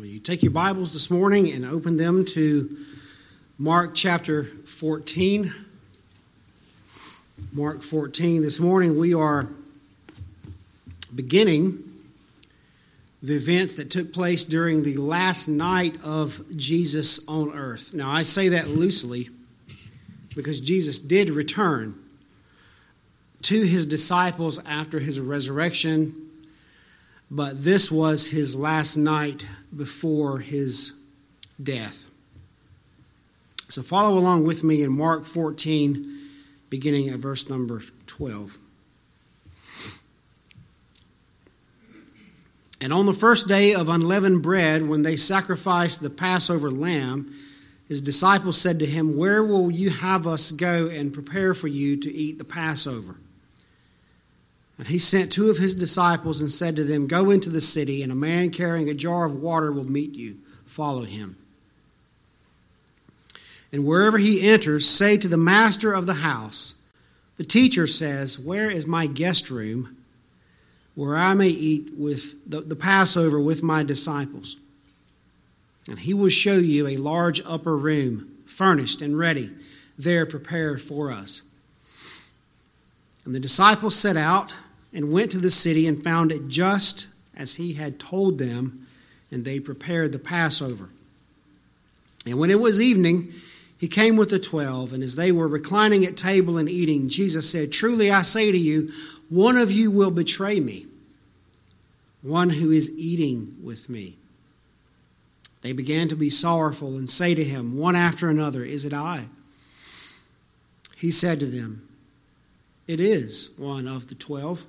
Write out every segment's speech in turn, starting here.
Will you take your Bibles this morning and open them to Mark chapter 14? Mark 14. This morning we are beginning the events that took place during the last night of Jesus on earth. Now, I say that loosely because Jesus did return to his disciples after his resurrection but this was his last night before his death. So follow along with me in Mark 14, beginning at verse number 12. And on the first day of unleavened bread, when they sacrificed the Passover lamb, his disciples said to him, Where will you have us go and prepare for you to eat the Passover? And he sent two of his disciples and said to them, Go into the city, and a man carrying a jar of water will meet you. Follow him. And wherever he enters, say to the master of the house, The teacher says, Where is my guest room, where I may eat with the, the Passover with my disciples? And he will show you a large upper room, furnished and ready, there prepared for us. And the disciples set out and went to the city and found it just as he had told them, and they prepared the Passover. And when it was evening, he came with the twelve, and as they were reclining at table and eating, Jesus said, Truly I say to you, one of you will betray me, one who is eating with me. They began to be sorrowful and say to him, one after another, Is it I? He said to them, It is one of the twelve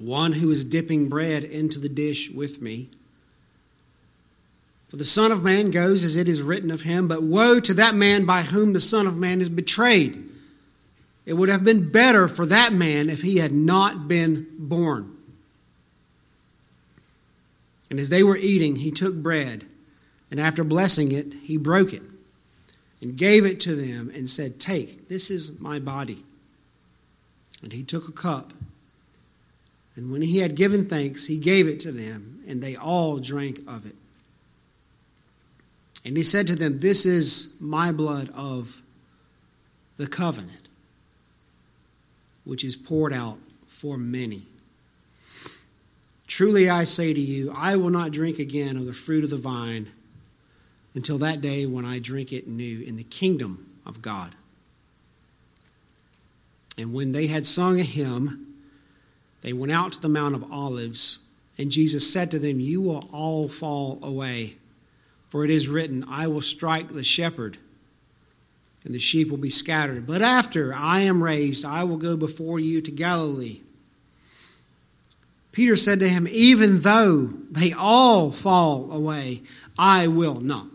one who is dipping bread into the dish with me. For the Son of Man goes as it is written of him, but woe to that man by whom the Son of Man is betrayed. It would have been better for that man if he had not been born. And as they were eating, he took bread, and after blessing it, he broke it and gave it to them and said, Take, this is my body. And he took a cup. And when he had given thanks, he gave it to them, and they all drank of it. And he said to them, This is my blood of the covenant, which is poured out for many. Truly I say to you, I will not drink again of the fruit of the vine until that day when I drink it new in the kingdom of God. And when they had sung a hymn, they went out to the Mount of Olives, and Jesus said to them, You will all fall away, for it is written, I will strike the shepherd, and the sheep will be scattered. But after I am raised, I will go before you to Galilee. Peter said to him, Even though they all fall away, I will not.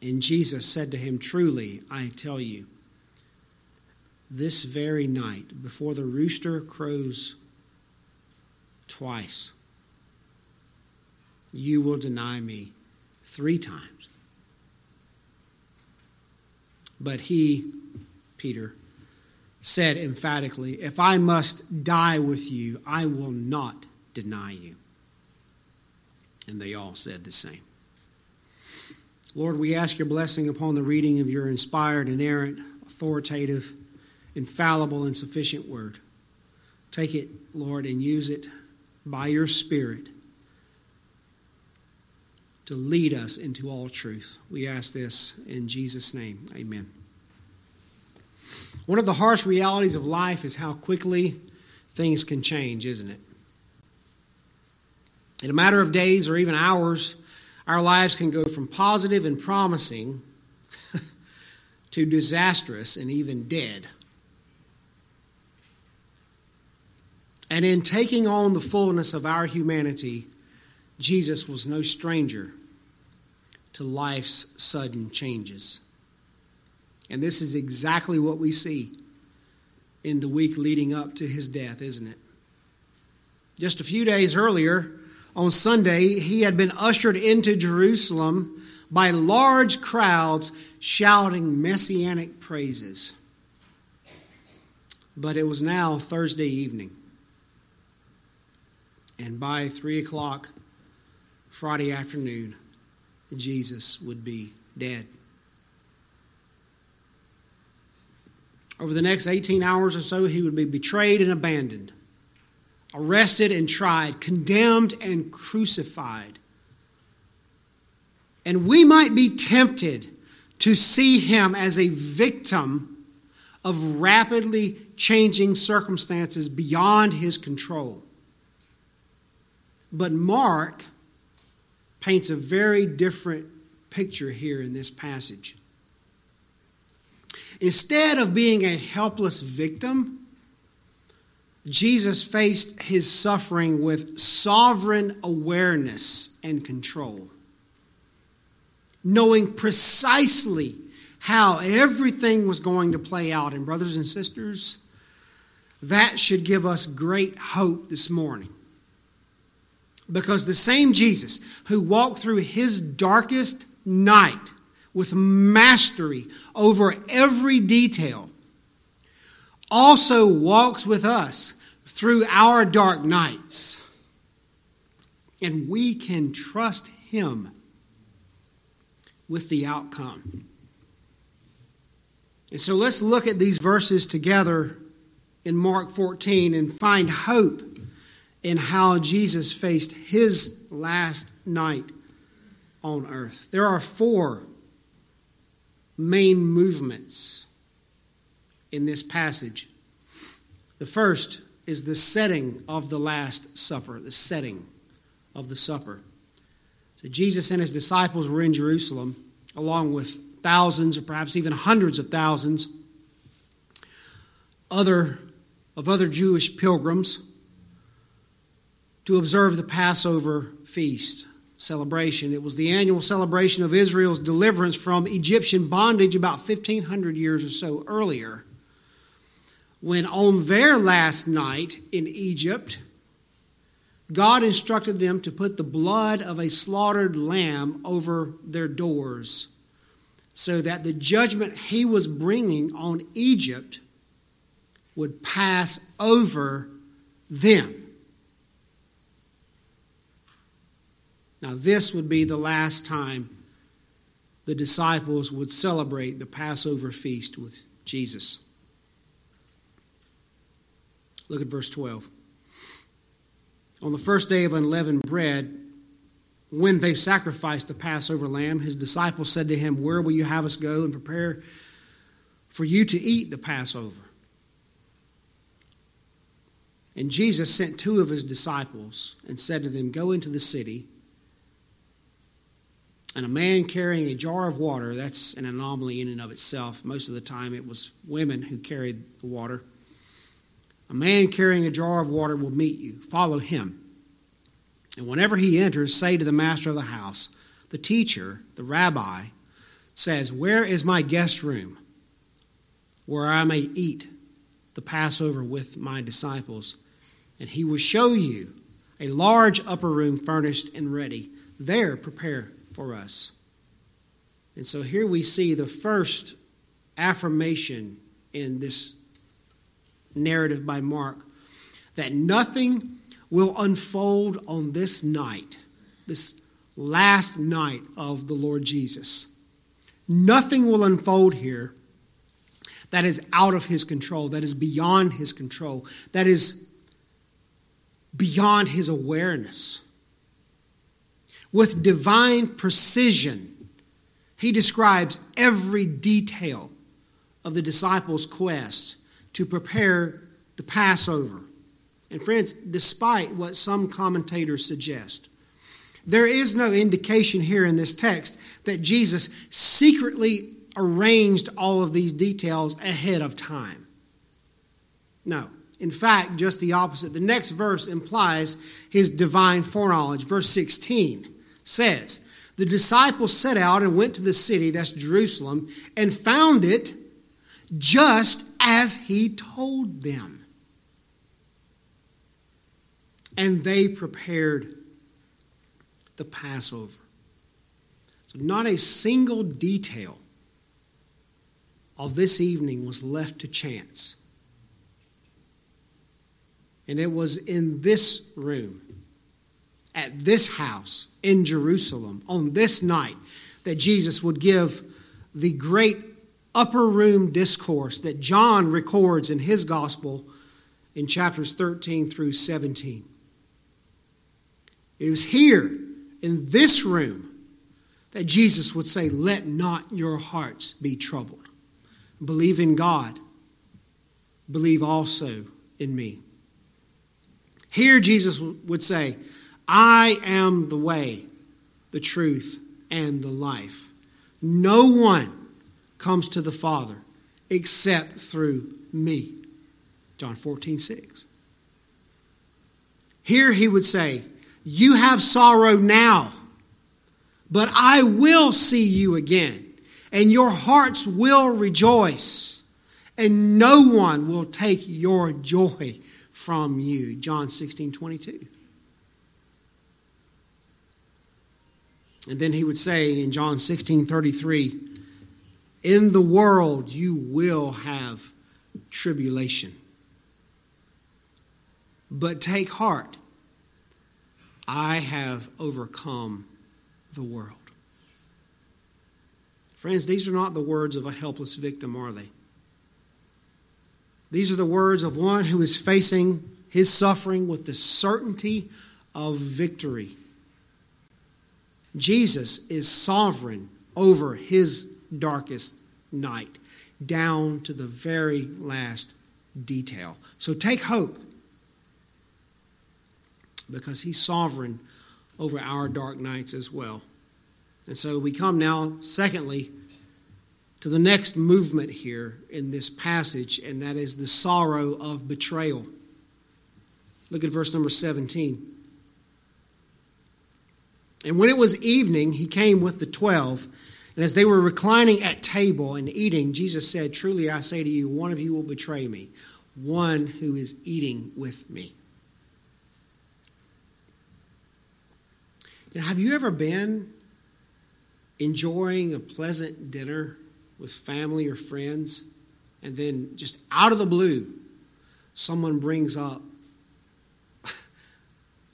And Jesus said to him, Truly, I tell you, this very night, before the rooster crows twice, you will deny me three times. But he, Peter, said emphatically, If I must die with you, I will not deny you. And they all said the same. Lord, we ask your blessing upon the reading of your inspired, inerrant, authoritative, infallible and sufficient word. Take it, Lord, and use it by your Spirit to lead us into all truth. We ask this in Jesus' name. Amen. One of the harsh realities of life is how quickly things can change, isn't it? In a matter of days or even hours, our lives can go from positive and promising to disastrous and even dead. And in taking on the fullness of our humanity, Jesus was no stranger to life's sudden changes. And this is exactly what we see in the week leading up to his death, isn't it? Just a few days earlier, on Sunday, he had been ushered into Jerusalem by large crowds shouting messianic praises. But it was now Thursday evening. And by three o'clock Friday afternoon, Jesus would be dead. Over the next 18 hours or so, he would be betrayed and abandoned, arrested and tried, condemned and crucified. And we might be tempted to see him as a victim of rapidly changing circumstances beyond his control. But Mark paints a very different picture here in this passage. Instead of being a helpless victim, Jesus faced his suffering with sovereign awareness and control, knowing precisely how everything was going to play out. And, brothers and sisters, that should give us great hope this morning. Because the same Jesus who walked through his darkest night with mastery over every detail also walks with us through our dark nights. And we can trust him with the outcome. And so let's look at these verses together in Mark 14 and find hope in how Jesus faced his last night on earth. There are four main movements in this passage. The first is the setting of the Last Supper, the setting of the supper. So Jesus and his disciples were in Jerusalem, along with thousands or perhaps even hundreds of thousands other, of other Jewish pilgrims to observe the Passover feast celebration. It was the annual celebration of Israel's deliverance from Egyptian bondage about 1,500 years or so earlier, when on their last night in Egypt, God instructed them to put the blood of a slaughtered lamb over their doors so that the judgment he was bringing on Egypt would pass over them. Now, this would be the last time the disciples would celebrate the Passover feast with Jesus. Look at verse 12. On the first day of unleavened bread, when they sacrificed the Passover lamb, his disciples said to him, Where will you have us go and prepare for you to eat the Passover? And Jesus sent two of his disciples and said to them, Go into the city and a man carrying a jar of water, that's an anomaly in and of itself. Most of the time it was women who carried the water. A man carrying a jar of water will meet you. Follow him. And whenever he enters, say to the master of the house, the teacher, the rabbi, says, Where is my guest room where I may eat the Passover with my disciples? And he will show you a large upper room furnished and ready. There prepare for us. And so here we see the first affirmation in this narrative by Mark that nothing will unfold on this night, this last night of the Lord Jesus. Nothing will unfold here that is out of his control, that is beyond his control, that is beyond his awareness with divine precision, he describes every detail of the disciples' quest to prepare the Passover. And, friends, despite what some commentators suggest, there is no indication here in this text that Jesus secretly arranged all of these details ahead of time. No. In fact, just the opposite. The next verse implies his divine foreknowledge. Verse 16 says, The disciples set out and went to the city, that's Jerusalem, and found it just as he told them. And they prepared the Passover. So, not a single detail of this evening was left to chance. And it was in this room at this house in Jerusalem on this night that Jesus would give the great upper room discourse that John records in his gospel in chapters 13 through 17. It was here in this room that Jesus would say, Let not your hearts be troubled. Believe in God, believe also in me. Here, Jesus would say, I am the way, the truth, and the life. No one comes to the Father except through me. John 14, 6. Here he would say, You have sorrow now, but I will see you again, and your hearts will rejoice, and no one will take your joy from you. John 16, 22. And then he would say in John 16 33, In the world you will have tribulation. But take heart, I have overcome the world. Friends, these are not the words of a helpless victim, are they? These are the words of one who is facing his suffering with the certainty of victory. Jesus is sovereign over his darkest night, down to the very last detail. So take hope because he's sovereign over our dark nights as well. And so we come now, secondly, to the next movement here in this passage, and that is the sorrow of betrayal. Look at verse number 17. And when it was evening, he came with the twelve. And as they were reclining at table and eating, Jesus said, Truly I say to you, one of you will betray me, one who is eating with me. have you ever been enjoying a pleasant dinner with family or friends, and then just out of the blue, someone brings up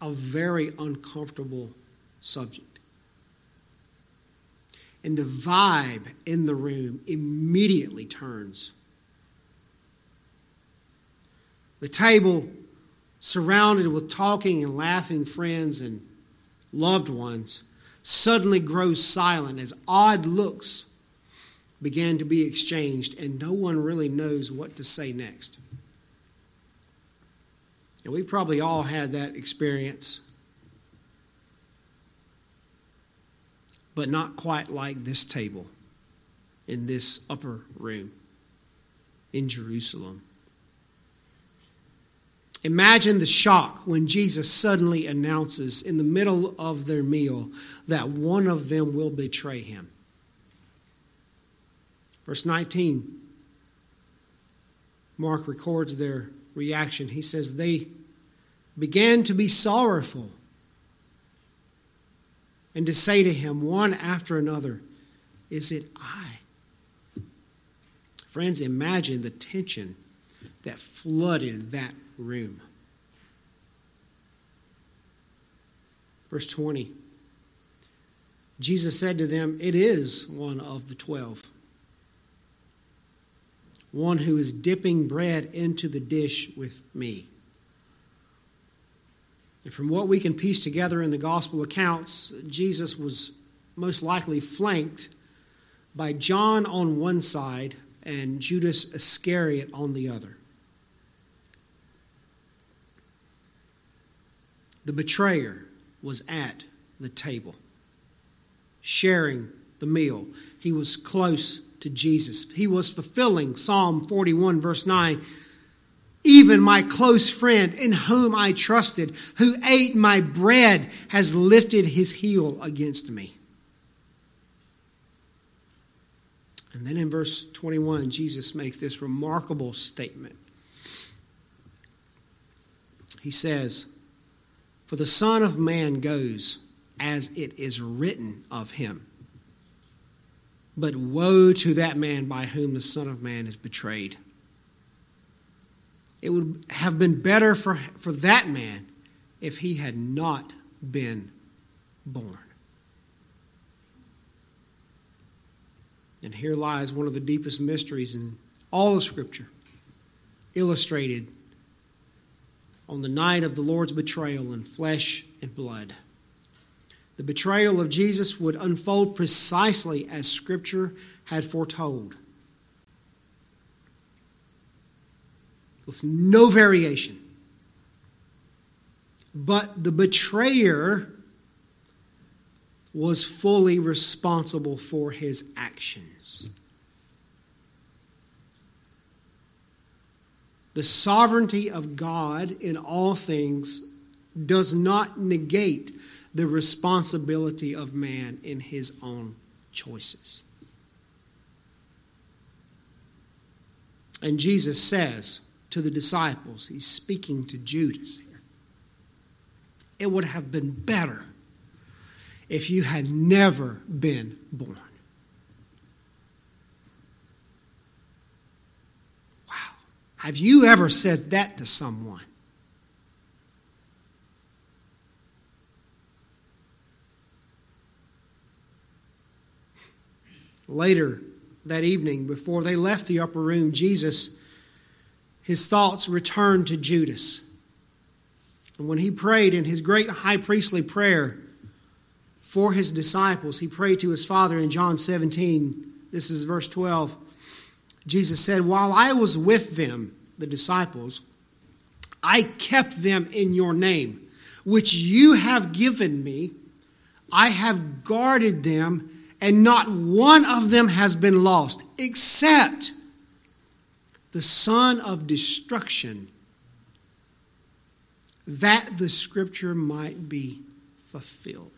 a very uncomfortable subject. And the vibe in the room immediately turns. The table surrounded with talking and laughing friends and loved ones suddenly grows silent as odd looks began to be exchanged, and no one really knows what to say next. And we probably all had that experience. But not quite like this table in this upper room in Jerusalem. Imagine the shock when Jesus suddenly announces in the middle of their meal that one of them will betray him. Verse 19, Mark records their reaction. He says, They began to be sorrowful and to say to him one after another, Is it I? Friends, imagine the tension that flooded that room. Verse 20 Jesus said to them, It is one of the twelve, one who is dipping bread into the dish with me. And from what we can piece together in the gospel accounts, Jesus was most likely flanked by John on one side and Judas Iscariot on the other. The betrayer was at the table, sharing the meal. He was close to Jesus. He was fulfilling Psalm 41, verse 9 even my close friend in whom I trusted, who ate my bread, has lifted his heel against me. And then in verse 21, Jesus makes this remarkable statement. He says, For the Son of Man goes as it is written of him. But woe to that man by whom the Son of Man is betrayed. It would have been better for, for that man if he had not been born. And here lies one of the deepest mysteries in all of Scripture, illustrated on the night of the Lord's betrayal in flesh and blood. The betrayal of Jesus would unfold precisely as Scripture had foretold, with no variation. But the betrayer was fully responsible for his actions. The sovereignty of God in all things does not negate the responsibility of man in his own choices. And Jesus says to the disciples, he's speaking to Judas here, it would have been better if you had never been born. Wow. Have you ever said that to someone? Later that evening, before they left the upper room, Jesus, his thoughts returned to Judas. And when he prayed in his great high priestly prayer for his disciples, he prayed to his Father in John 17. This is verse 12. Jesus said, While I was with them, the disciples, I kept them in your name, which you have given me. I have guarded them, and not one of them has been lost, except the son of destruction, that the scripture might be fulfilled.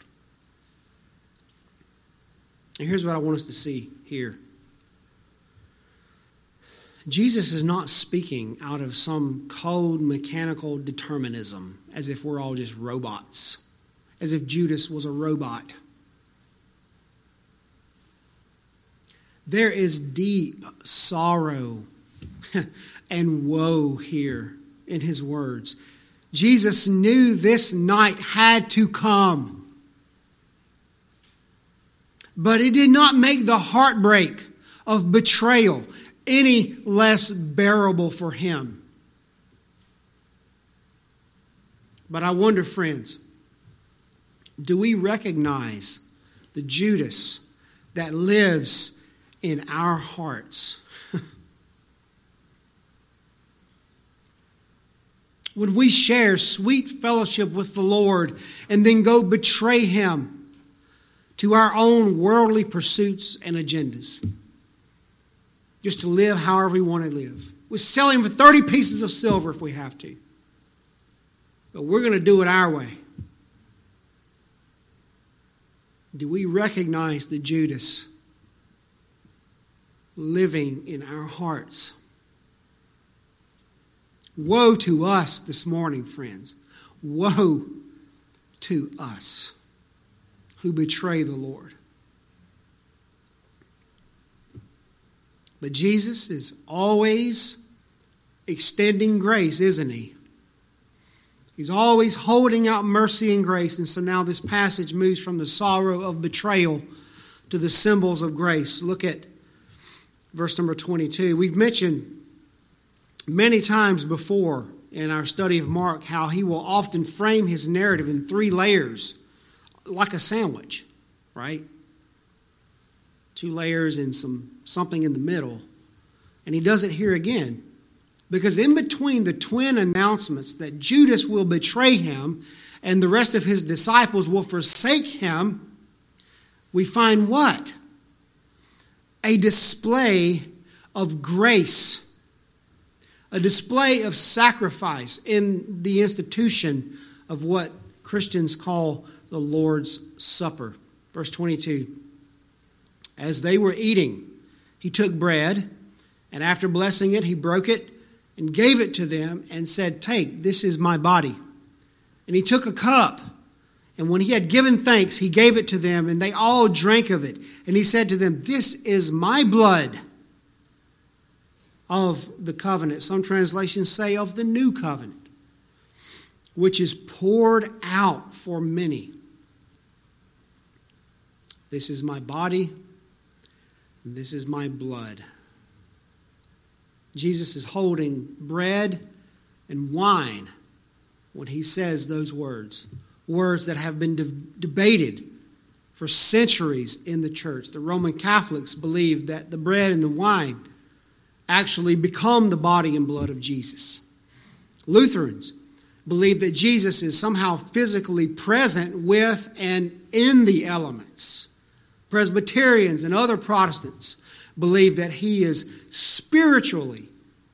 And here's what I want us to see here Jesus is not speaking out of some cold mechanical determinism, as if we're all just robots, as if Judas was a robot. There is deep sorrow and woe here in his words. Jesus knew this night had to come. But it did not make the heartbreak of betrayal any less bearable for him. But I wonder, friends, do we recognize the Judas that lives in our hearts? When we share sweet fellowship with the Lord and then go betray Him to our own worldly pursuits and agendas just to live however we want to live. We'll sell him for 30 pieces of silver if we have to. But we're going to do it our way. Do we recognize the Judas living in our hearts? Woe to us this morning, friends. Woe to us who betray the Lord. But Jesus is always extending grace, isn't he? He's always holding out mercy and grace. And so now this passage moves from the sorrow of betrayal to the symbols of grace. Look at verse number 22. We've mentioned many times before in our study of Mark how he will often frame his narrative in three layers, like a sandwich, right? two layers and some something in the middle. And he does it here again. Because in between the twin announcements that Judas will betray him and the rest of his disciples will forsake him, we find what? A display of grace, a display of sacrifice in the institution of what Christians call the Lord's Supper. Verse 22 as they were eating, he took bread, and after blessing it, he broke it and gave it to them and said, Take, this is my body. And he took a cup, and when he had given thanks, he gave it to them, and they all drank of it. And he said to them, This is my blood of the covenant. Some translations say of the new covenant, which is poured out for many. This is my body, this is my blood. Jesus is holding bread and wine when he says those words, words that have been de- debated for centuries in the church. The Roman Catholics believe that the bread and the wine actually become the body and blood of Jesus. Lutherans believe that Jesus is somehow physically present with and in the elements. Presbyterians and other Protestants believe that he is spiritually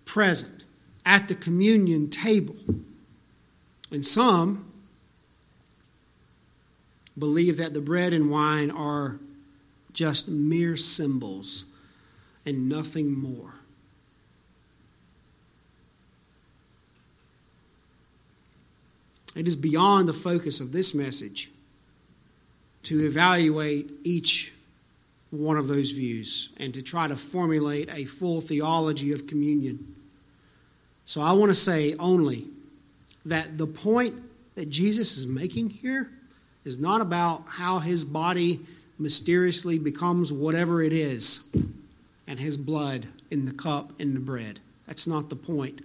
present at the communion table. And some believe that the bread and wine are just mere symbols and nothing more. It is beyond the focus of this message to evaluate each one of those views and to try to formulate a full theology of communion. So I want to say only that the point that Jesus is making here is not about how his body mysteriously becomes whatever it is and his blood in the cup and the bread. That's not the point.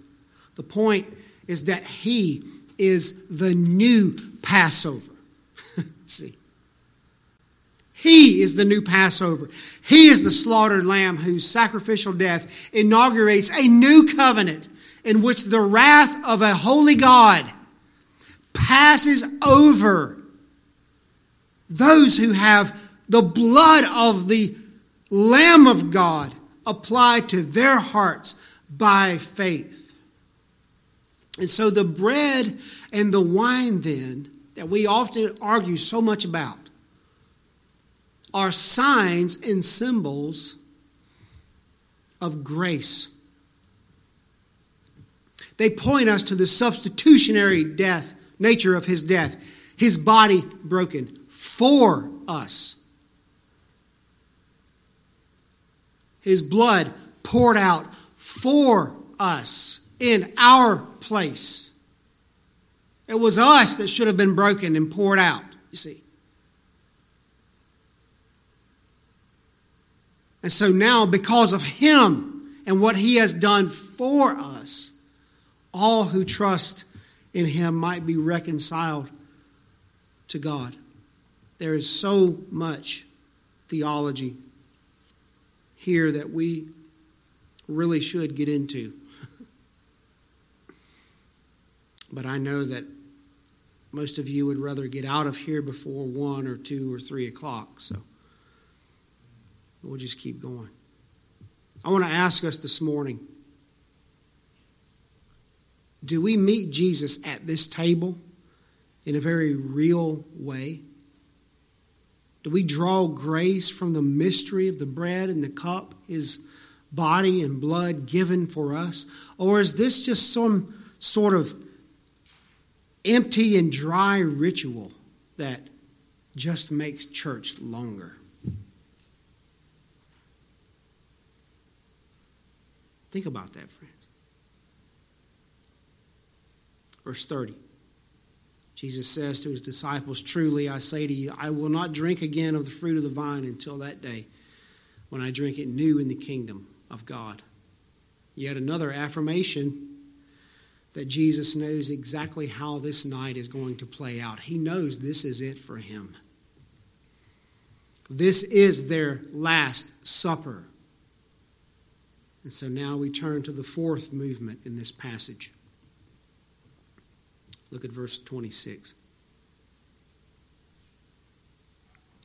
The point is that he is the new Passover. See? He is the new Passover. He is the slaughtered lamb whose sacrificial death inaugurates a new covenant in which the wrath of a holy God passes over those who have the blood of the Lamb of God applied to their hearts by faith. And so the bread and the wine, then, that we often argue so much about, are signs and symbols of grace. They point us to the substitutionary death, nature of his death, his body broken for us, his blood poured out for us in our place. It was us that should have been broken and poured out, you see. And so now, because of Him and what He has done for us, all who trust in Him might be reconciled to God. There is so much theology here that we really should get into. But I know that most of you would rather get out of here before one or two or three o'clock. So. We'll just keep going. I want to ask us this morning do we meet Jesus at this table in a very real way? Do we draw grace from the mystery of the bread and the cup, his body and blood given for us? Or is this just some sort of empty and dry ritual that just makes church longer? Think about that, friends. Verse 30. Jesus says to his disciples, Truly I say to you, I will not drink again of the fruit of the vine until that day when I drink it new in the kingdom of God. Yet another affirmation that Jesus knows exactly how this night is going to play out. He knows this is it for him. This is their last supper. And so now we turn to the fourth movement in this passage. Look at verse 26.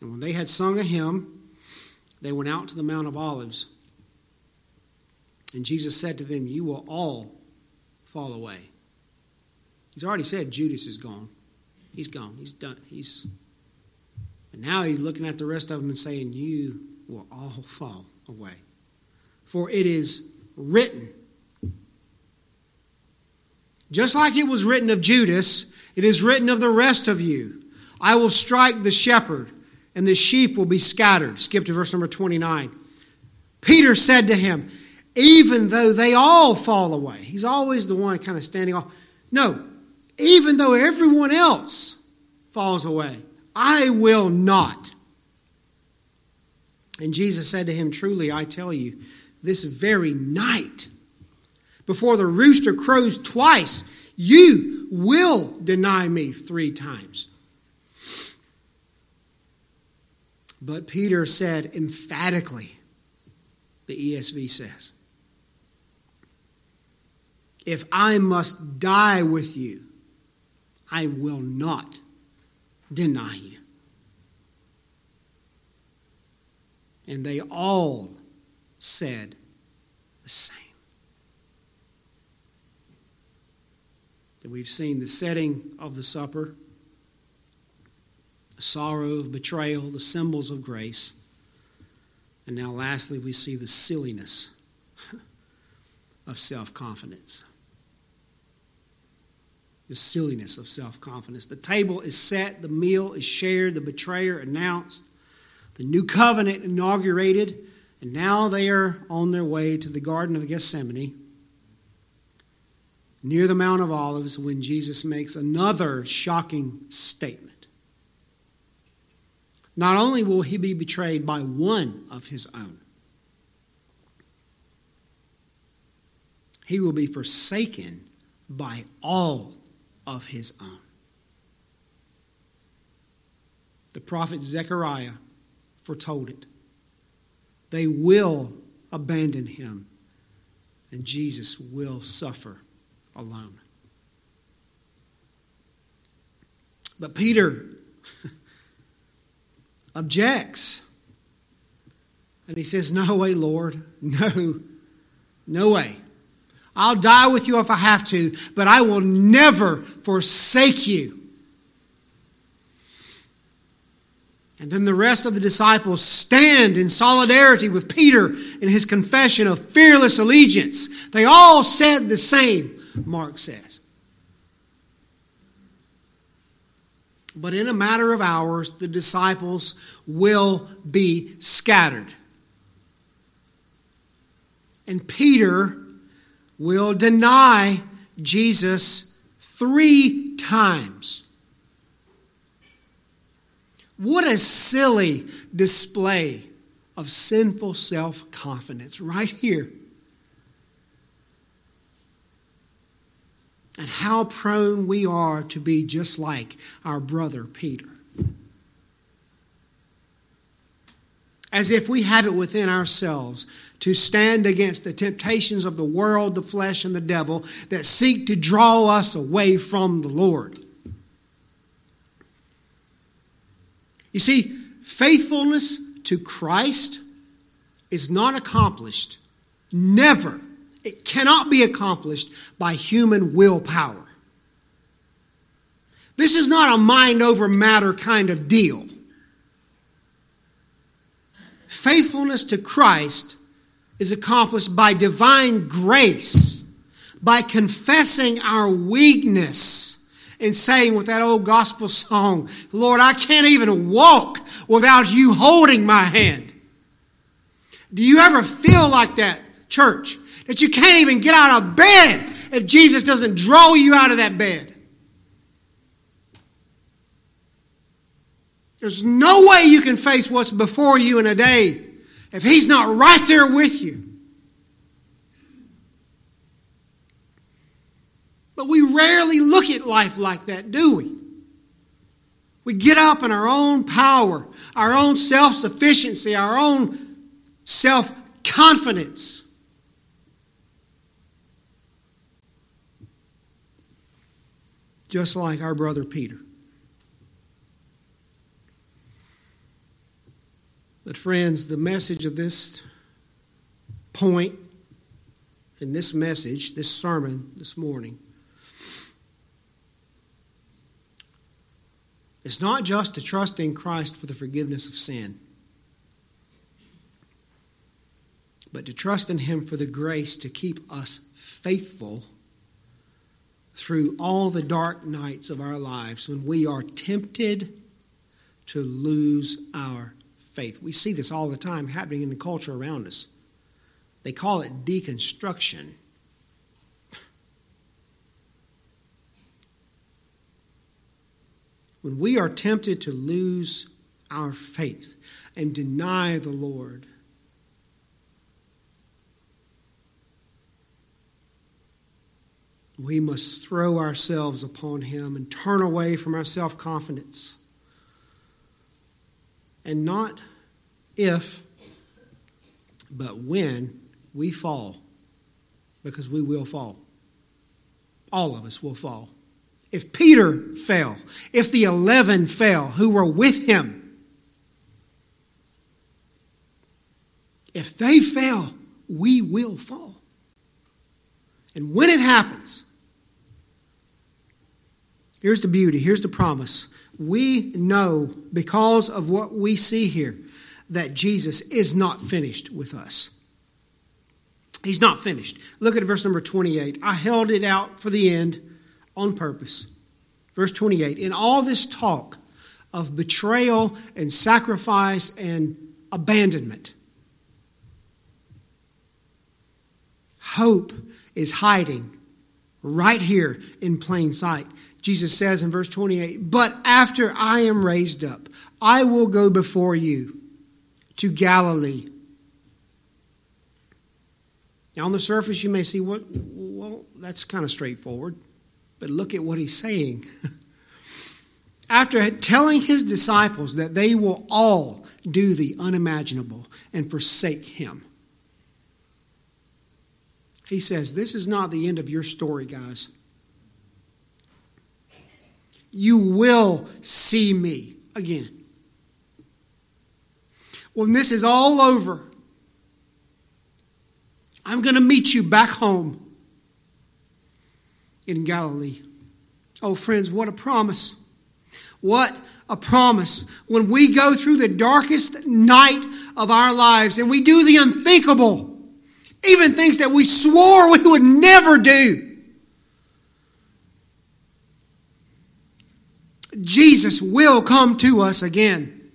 And when they had sung a hymn, they went out to the Mount of Olives. And Jesus said to them, You will all fall away. He's already said Judas is gone. He's gone. He's done. He's and now he's looking at the rest of them and saying, You will all fall away. For it is written. Just like it was written of Judas, it is written of the rest of you. I will strike the shepherd, and the sheep will be scattered. Skip to verse number 29. Peter said to him, Even though they all fall away, he's always the one kind of standing off. No, even though everyone else falls away. I will not. And Jesus said to him, Truly, I tell you, this very night, before the rooster crows twice, you will deny me three times. But Peter said emphatically, the ESV says, If I must die with you, I will not deny you. And they all said the same. That we've seen the setting of the supper, the sorrow of betrayal, the symbols of grace. And now, lastly, we see the silliness of self confidence. The silliness of self confidence. The table is set, the meal is shared, the betrayer announced, the new covenant inaugurated, and now they are on their way to the Garden of Gethsemane, near the Mount of Olives, when Jesus makes another shocking statement. Not only will he be betrayed by one of his own, he will be forsaken by all of his own. The prophet Zechariah foretold it. They will abandon him, and Jesus will suffer alone. But Peter objects. And he says, No way, Lord. No, no way. I'll die with you if I have to, but I will never forsake you. And then the rest of the disciples stand in solidarity with Peter in his confession of fearless allegiance. They all said the same, Mark says. But in a matter of hours, the disciples will be scattered. And Peter will deny Jesus three times. What a silly display of sinful self confidence right here. and how prone we are to be just like our brother Peter. As if we have it within ourselves to stand against the temptations of the world, the flesh, and the devil that seek to draw us away from the Lord. You see, faithfulness to Christ is not accomplished, never it cannot be accomplished by human willpower. This is not a mind over matter kind of deal. Faithfulness to Christ is accomplished by divine grace, by confessing our weakness and saying with that old gospel song, Lord, I can't even walk without you holding my hand. Do you ever feel like that, church? that you can't even get out of bed if Jesus doesn't draw you out of that bed. There's no way you can face what's before you in a day if He's not right there with you. But we rarely look at life like that, do we? We get up in our own power, our own self sufficiency, our own self confidence. just like our brother Peter. But, friends, the message of this point in this message, this sermon this morning, is not just to trust in Christ for the forgiveness of sin, but to trust in Him for the grace to keep us faithful through all the dark nights of our lives when we are tempted to lose our faith. We see this all the time happening in the culture around us. They call it deconstruction. when we are tempted to lose our faith and deny the Lord, we must throw ourselves upon Him and turn away from our self confidence. And not if, but when we fall, because we will fall. All of us will fall. If Peter fell, if the 11 fell who were with him, if they fell, we will fall. And when it happens, here's the beauty, here's the promise. We know because of what we see here that Jesus is not finished with us. He's not finished. Look at verse number 28. I held it out for the end on purpose. Verse 28 In all this talk of betrayal and sacrifice and abandonment, hope is hiding right here in plain sight. Jesus says in verse 28 But after I am raised up, I will go before you to Galilee. Now, on the surface, you may see, well, well that's kind of straightforward. But look at what he's saying. After telling his disciples that they will all do the unimaginable and forsake him, he says, This is not the end of your story, guys. You will see me again. When this is all over, I'm going to meet you back home in Galilee. Oh, friends, what a promise! What a promise. When we go through the darkest night of our lives and we do the unthinkable, even things that we swore we would never do, Jesus will come to us again.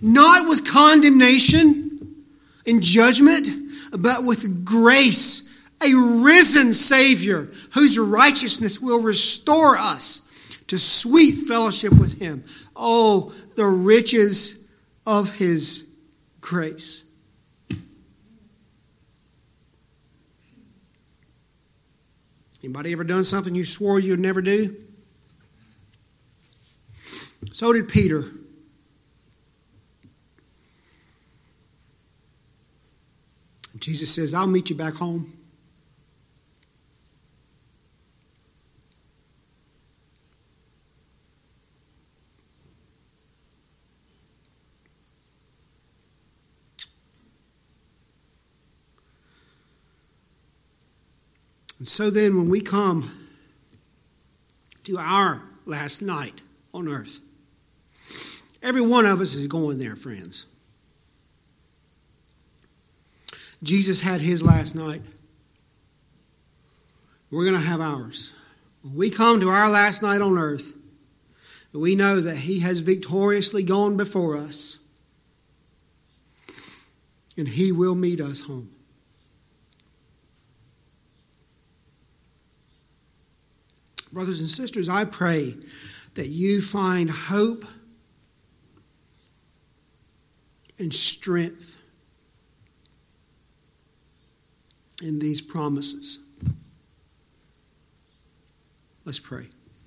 Not with condemnation and judgment, but with grace a risen Savior whose righteousness will restore us to sweet fellowship with Him. Oh, the riches of His grace. Anybody ever done something you swore you'd never do? So did Peter. And Jesus says, I'll meet you back home. And so then, when we come to our last night on earth, every one of us is going there, friends. Jesus had his last night. We're going to have ours. When we come to our last night on earth, we know that he has victoriously gone before us, and he will meet us home. Brothers and sisters, I pray that you find hope and strength in these promises. Let's pray.